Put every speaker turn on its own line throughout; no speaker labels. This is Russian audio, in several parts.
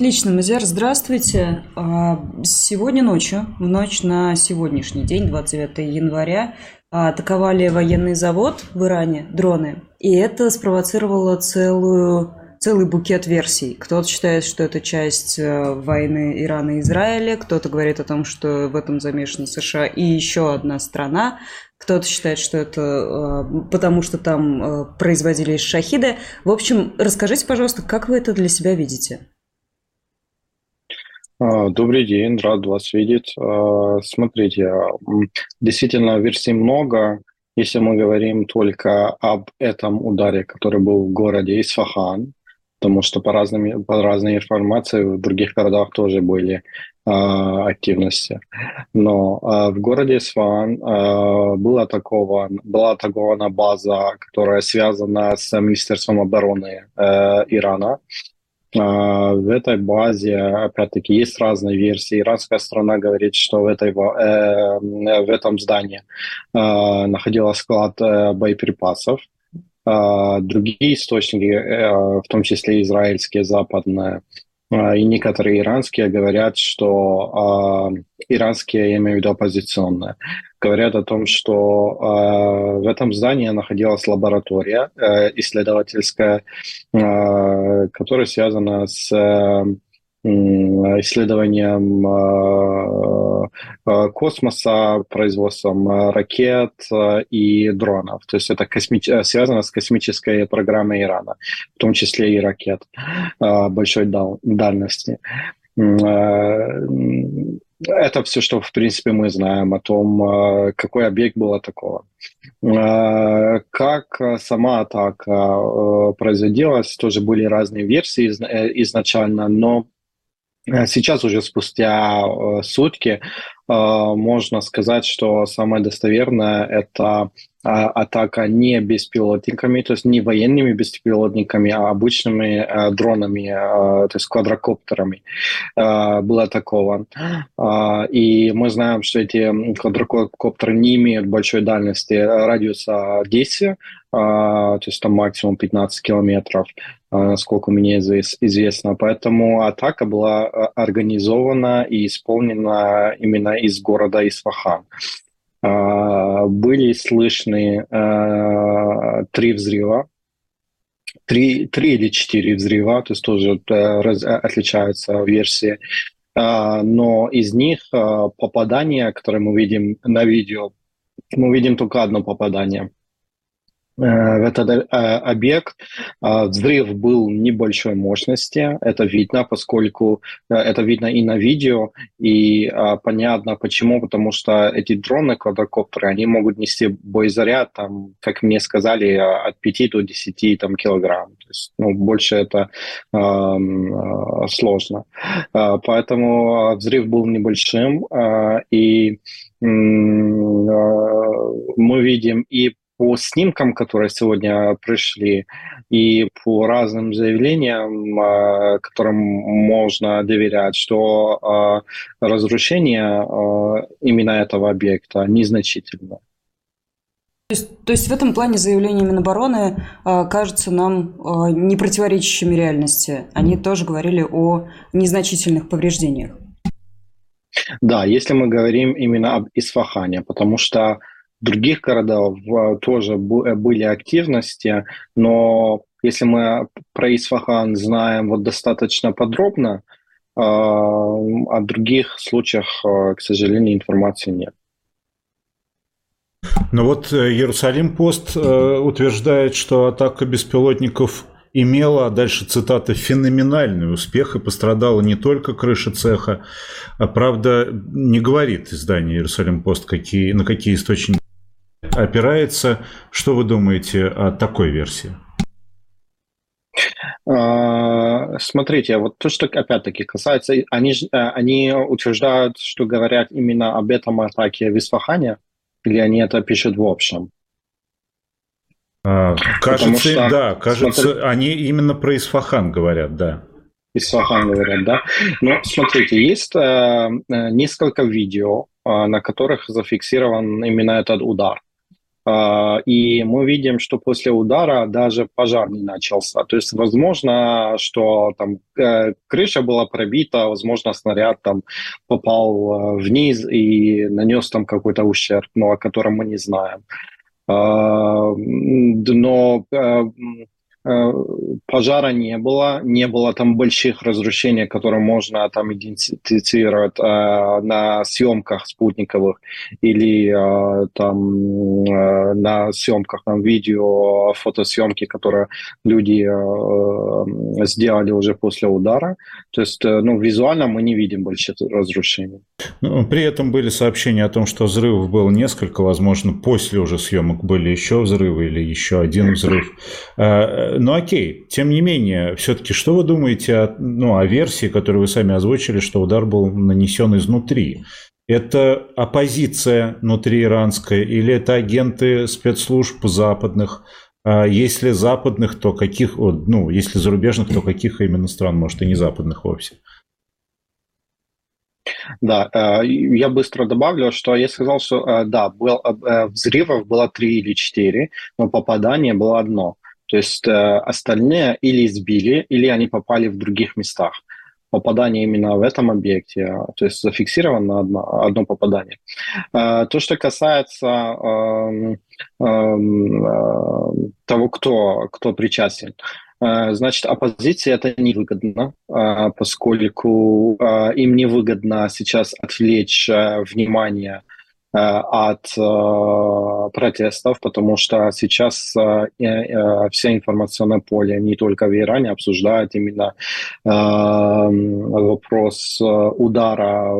Отлично, Мазер, здравствуйте. А, сегодня ночью, в ночь на сегодняшний день, 29 января, атаковали военный завод в Иране, дроны. И это спровоцировало целую целый букет версий. Кто-то считает, что это часть э, войны Ирана и Израиля, кто-то говорит о том, что в этом замешаны США и еще одна страна, кто-то считает, что это э, потому, что там э, производились шахиды. В общем, расскажите, пожалуйста, как вы это для себя видите?
А, добрый день, рад вас видеть. А, смотрите, действительно версий много. Если мы говорим только об этом ударе, который был в городе Исфахан, потому что по, разным, по разной информации в других городах тоже были э, активности. Но в городе Исфахан была, атакован, была атакована база, которая связана с Министерством обороны э, Ирана. А, в этой базе, опять-таки, есть разные версии. Иранская страна говорит, что в, этой, э, в этом здании э, находился склад э, боеприпасов. Э, другие источники, э, в том числе израильские, западные, э, и некоторые иранские говорят, что э, иранские, я имею в виду оппозиционные, говорят о том, что э, в этом здании находилась лаборатория э, исследовательская, э, которая связана с э, исследованием э, э, космоса, производством ракет э, и дронов. То есть это косми... связано с космической программой Ирана, в том числе и ракет большой дальности это все, что, в принципе, мы знаем о том, э, какой объект был атакован. Э, как сама атака э, производилась, тоже были разные версии изначально, но Сейчас уже спустя сутки можно сказать, что самое достоверное это а, атака не беспилотниками, то есть не военными беспилотниками, а обычными а, дронами, а, то есть квадрокоптерами а, был атакован. И мы знаем, что эти квадрокоптеры не имеют большой дальности радиуса действия, то есть там максимум 15 километров, насколько мне известно. Поэтому атака была организована и исполнена именно из города Исфахан. А, были слышны а, три взрыва, три, три или четыре взрыва, то есть тоже э, раз, э, отличаются версии. А, но из них попадания, которые мы видим на видео, мы видим только одно попадание. Э, этот э, объект. А, взрыв был небольшой мощности, это видно, поскольку э, это видно и на видео, и а, понятно почему, потому что эти дроны, квадрокоптеры, они могут нести боезаряд, там, как мне сказали, от 5 до 10 там, килограмм. То есть, ну, больше это э, сложно. Поэтому взрыв был небольшим, и мы видим и по снимкам, которые сегодня пришли, и по разным заявлениям, а, которым можно доверять, что а, разрушение а, именно этого объекта незначительно.
То есть, то есть в этом плане заявления Минобороны э, кажутся нам э, не противоречащими реальности. Они тоже говорили о незначительных повреждениях.
Да, если мы говорим именно об Исфахане, потому что других городов тоже э, были активности, но если мы про Исфахан знаем вот достаточно подробно, а, о других случаях, а, к сожалению, информации нет.
Но вот э, Иерусалим Пост э, утверждает, что атака беспилотников имела, а дальше цитата, феноменальный успех и пострадала не только крыша цеха, а правда не говорит издание Иерусалим Пост, какие, на какие источники опирается. Что вы думаете о такой версии?
А, смотрите, вот то, что опять-таки касается, они, э, они утверждают, что говорят именно об этом атаке в Исфахане, или они это пишут в общем?
А, кажется, что, да, кажется, смотри, они именно про Исфахан говорят, да.
Исфахан говорят, да. Но смотрите, есть э, э несколько видео, э, на которых зафиксирован именно этот удар. И мы видим, что после удара даже пожар не начался. То есть, возможно, что там крыша была пробита, возможно, снаряд там попал вниз и нанес там какой-то ущерб, но о котором мы не знаем. Но Э, пожара не было, не было там больших разрушений, которые можно там идентифицировать э, на съемках спутниковых или э, там э, на съемках там видео, фотосъемки, которые люди э, сделали уже после удара. То есть, э, ну, визуально мы не видим больших разрушений.
Ну, при этом были сообщения о том, что взрывов было несколько, возможно, после уже съемок были еще взрывы или еще один взрыв. Э, ну окей, тем не менее, все-таки что вы думаете о, ну, о версии, которую вы сами озвучили, что удар был нанесен изнутри? Это оппозиция внутри иранская или это агенты спецслужб западных? А если западных, то каких, ну, если зарубежных, то каких именно стран, может, и не западных вовсе?
Да, э, я быстро добавлю, что я сказал, что э, да, был, э, взрывов было три или четыре, но попадание было одно. То есть э, остальные или сбили, или они попали в других местах. Попадание именно в этом объекте, то есть зафиксировано одно, одно попадание. Э, то, что касается э, э, того, кто, кто причастен, э, Значит, оппозиции это невыгодно, э, поскольку э, им невыгодно сейчас отвлечь внимание от э, протестов, потому что сейчас э, все информационное поле не только в Иране обсуждает именно вопрос удара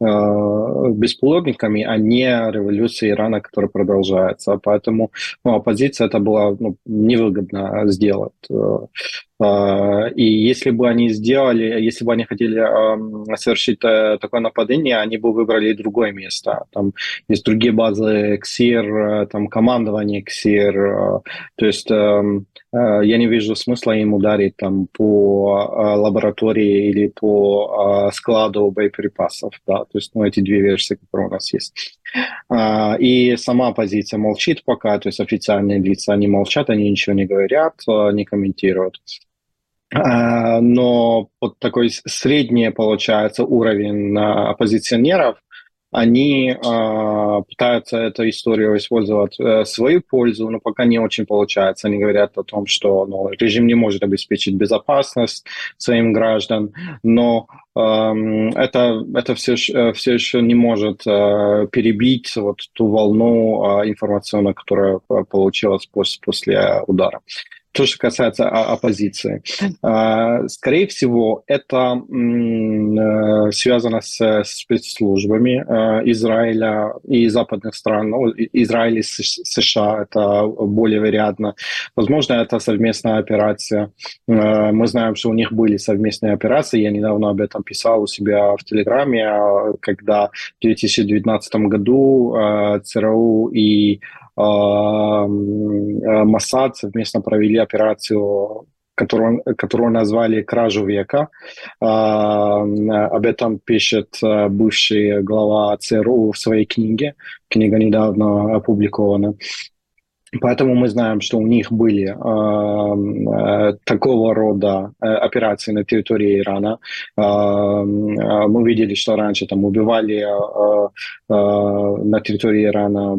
беспилотниками, а не революции Ирана, которая продолжается. Поэтому ну, оппозиция это было ну, невыгодно сделать. А, и если бы они сделали, если бы они хотели совершить э, такое нападение, они бы выбрали другое место. Там есть другие базы КСИР, э, там командование КСИР. Э, то есть эм, я не вижу смысла им ударить там по лаборатории или по складу боеприпасов. Да? То есть ну, эти две версии, которые у нас есть. А, и сама оппозиция молчит пока, то есть официальные лица, они молчат, они ничего не говорят, не комментируют. А, но вот такой средний, получается, уровень оппозиционеров, они э, пытаются эту историю использовать э, в свою пользу, но пока не очень получается. Они говорят о том, что ну, режим не может обеспечить безопасность своим граждан, но э, это, это все, э, все еще не может э, перебить вот ту волну э, информационную, которая получилась после, после удара. То, что касается оппозиции. А, скорее всего, это э, связано с спецслужбами э, Израиля и западных стран. Израиль и США – это более вероятно. Возможно, это совместная операция. Э, мы знаем, что у них были совместные операции. Я недавно об этом писал у себя в Телеграме, когда в 2019 году ЦРУ и Моссад совместно провели операцию которую, которую назвали «Кражу века». Об этом пишет бывший глава ЦРУ в своей книге. Книга недавно опубликована. Поэтому мы знаем, что у них были э, э, такого рода э, операции на территории Ирана. Э, э, мы видели, что раньше там убивали э, э, на территории Ирана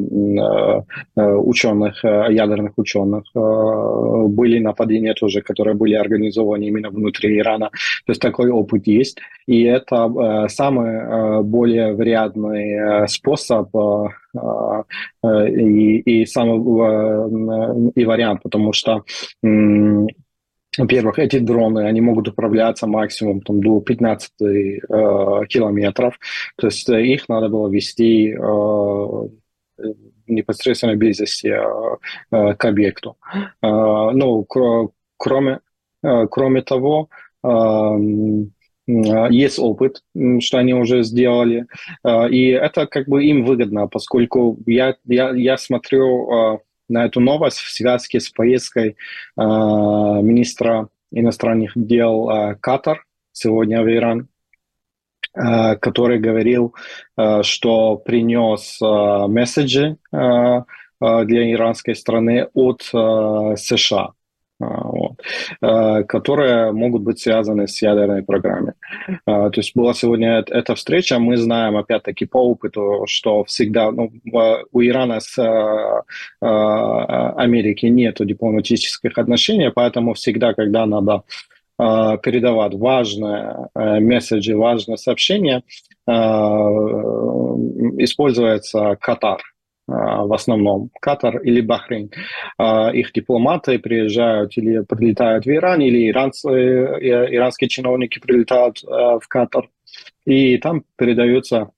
э, ученых, ядерных ученых. Э, были нападения тоже, которые были организованы именно внутри Ирана. То есть такой опыт есть. И это э, самый э, более вариантный э, способ Э, и, и самый э, и вариант, потому что во-первых, эти дроны, они могут управляться максимум там, до 15 э, километров. То есть э, их надо было вести э, непосредственно близости э, к объекту. Э, ну, кр- кроме, э, кроме того, э, есть опыт, что они уже сделали, а, и это как бы им выгодно, поскольку я, я, я смотрю а, на эту новость в связке с поездкой министра иностранных дел Катар сегодня в Иран, который говорил, что принес месседжи для иранской страны от США. А, вот, а, которые могут быть связаны с ядерной программой. А, то есть была сегодня эта встреча, мы знаем, опять-таки, по опыту, что всегда ну, у Ирана с Америки нет дипломатических отношений, поэтому всегда, когда надо передавать важные месседжи, важные сообщения, используется Катар – в основном Катар или Бахрейн. А, их дипломаты приезжают или прилетают в Иран, или иранцы, э, иранские чиновники прилетают э, в Катар, и там передаются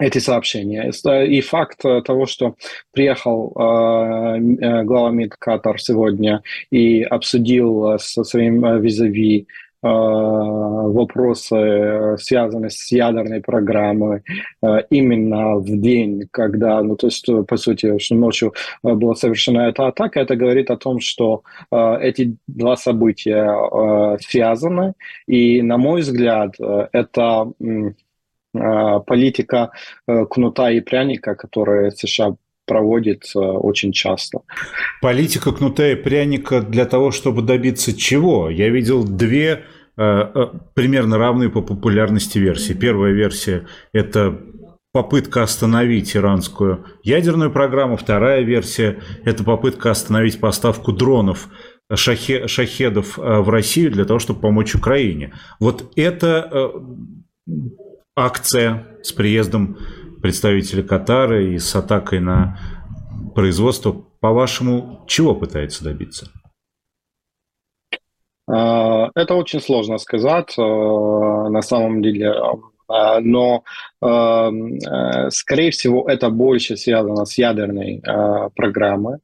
эти сообщения. И факт того, что приехал э, глава МИД Катар сегодня и обсудил со своим визави Э, вопросы, связанные с ядерной программой, э, именно в день, когда, ну, то есть, по сути, что ночью э, была совершена эта атака, это говорит о том, что эти два события связаны, и, на мой взгляд, это политика кнута и пряника, которая США проводит очень часто.
Политика кнута и пряника для того, чтобы добиться чего? Я видел две э, э, примерно равные по популярности версии. Первая версия – это попытка остановить иранскую ядерную программу. Вторая версия – это попытка остановить поставку дронов шахе, шахедов э, в Россию для того, чтобы помочь Украине. Вот это акция с приездом представители Катара и с атакой на производство, по-вашему, чего пытается добиться?
А, это очень сложно сказать э, на самом деле, а, но э, скорее всего это больше связано с ядерной программой,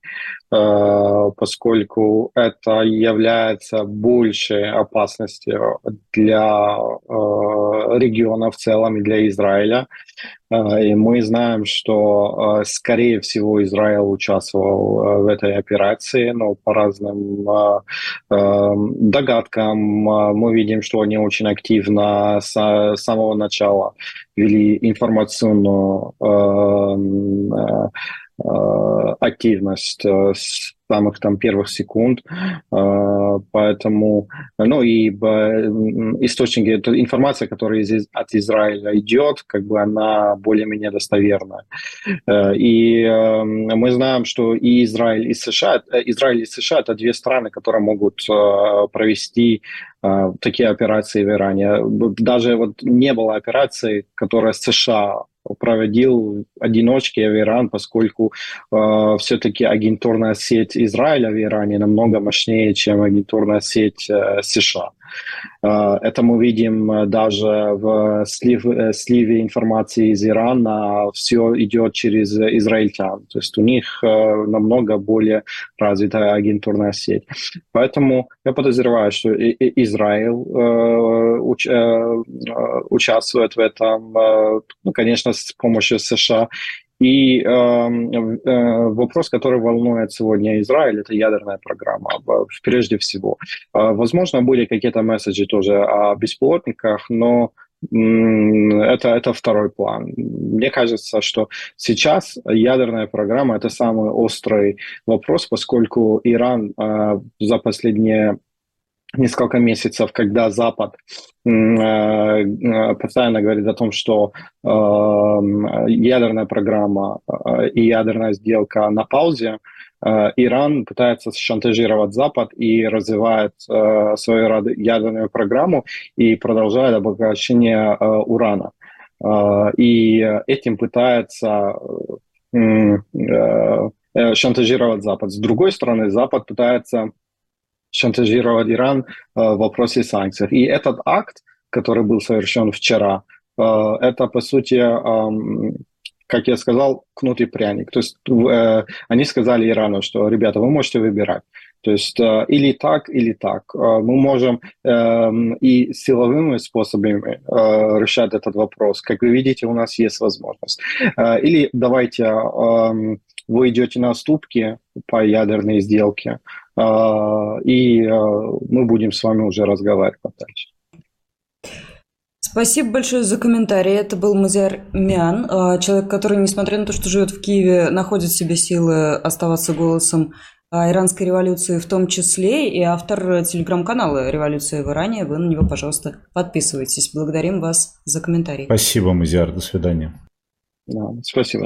поскольку это является большей опасностью для региона в целом и для Израиля. А, и мы знаем, что, скорее всего, Израиль участвовал в этой операции, но по разным догадкам мы видим, что они очень активно с самого начала вели информационную активность с самых там первых секунд, а, поэтому, ну и источники, это информация, которая из, от Израиля идет, как бы она более-менее достоверная. Э, и э, мы знаем, что и Израиль, и США, э, Израиль и США это две страны, которые могут провести такие операции в Иране. Даже вот не было операции, которая США проводил одиночки в Иран, поскольку э, все-таки агентурная сеть Израиля в Иране намного мощнее, чем агентурная сеть э, США. Э, это мы видим э, даже в слив, э, сливе информации из Ирана. Все идет через израильтян. То есть у них намного более развитая агентурная сеть. Поэтому я подозреваю, что Израиль участвует в этом, ну, конечно, с помощью США. И э, э, вопрос, который волнует сегодня Израиль, это ядерная программа, прежде всего. Э, возможно, были какие-то месседжи тоже о беспилотниках, но это, это второй план. Мне кажется, что сейчас ядерная программа – это самый острый вопрос, поскольку Иран э, за последние несколько месяцев, когда Запад э, э, постоянно говорит о том, что э, ядерная программа и ядерная сделка на паузе, Иран пытается шантажировать Запад и развивает свою ядерную программу и продолжает обогащение урана. И этим пытается шантажировать Запад. С другой стороны, Запад пытается шантажировать Иран э, в вопросе санкций. И этот акт, который был совершен вчера, э, это, по сути, как я сказал, кнут и пряник. То есть э, они сказали Ирану, что, ребята, вы можете выбирать. То есть или так, или так. Мы можем эм, и силовыми способами решать этот вопрос. Как вы видите, у нас есть возможность. Или давайте эм, вы идете на уступки по ядерной сделке, и а, мы будем с вами уже разговаривать дальше.
Спасибо большое за комментарий. Это был Мазяр Мян, а, человек, который, несмотря на то, что живет в Киеве, находит в себе силы оставаться голосом а, иранской революции в том числе, и автор телеграм-канала «Революция в Иране». Вы на него, пожалуйста, подписывайтесь. Благодарим вас за комментарий.
Спасибо, Мазяр. До свидания.
Да, спасибо.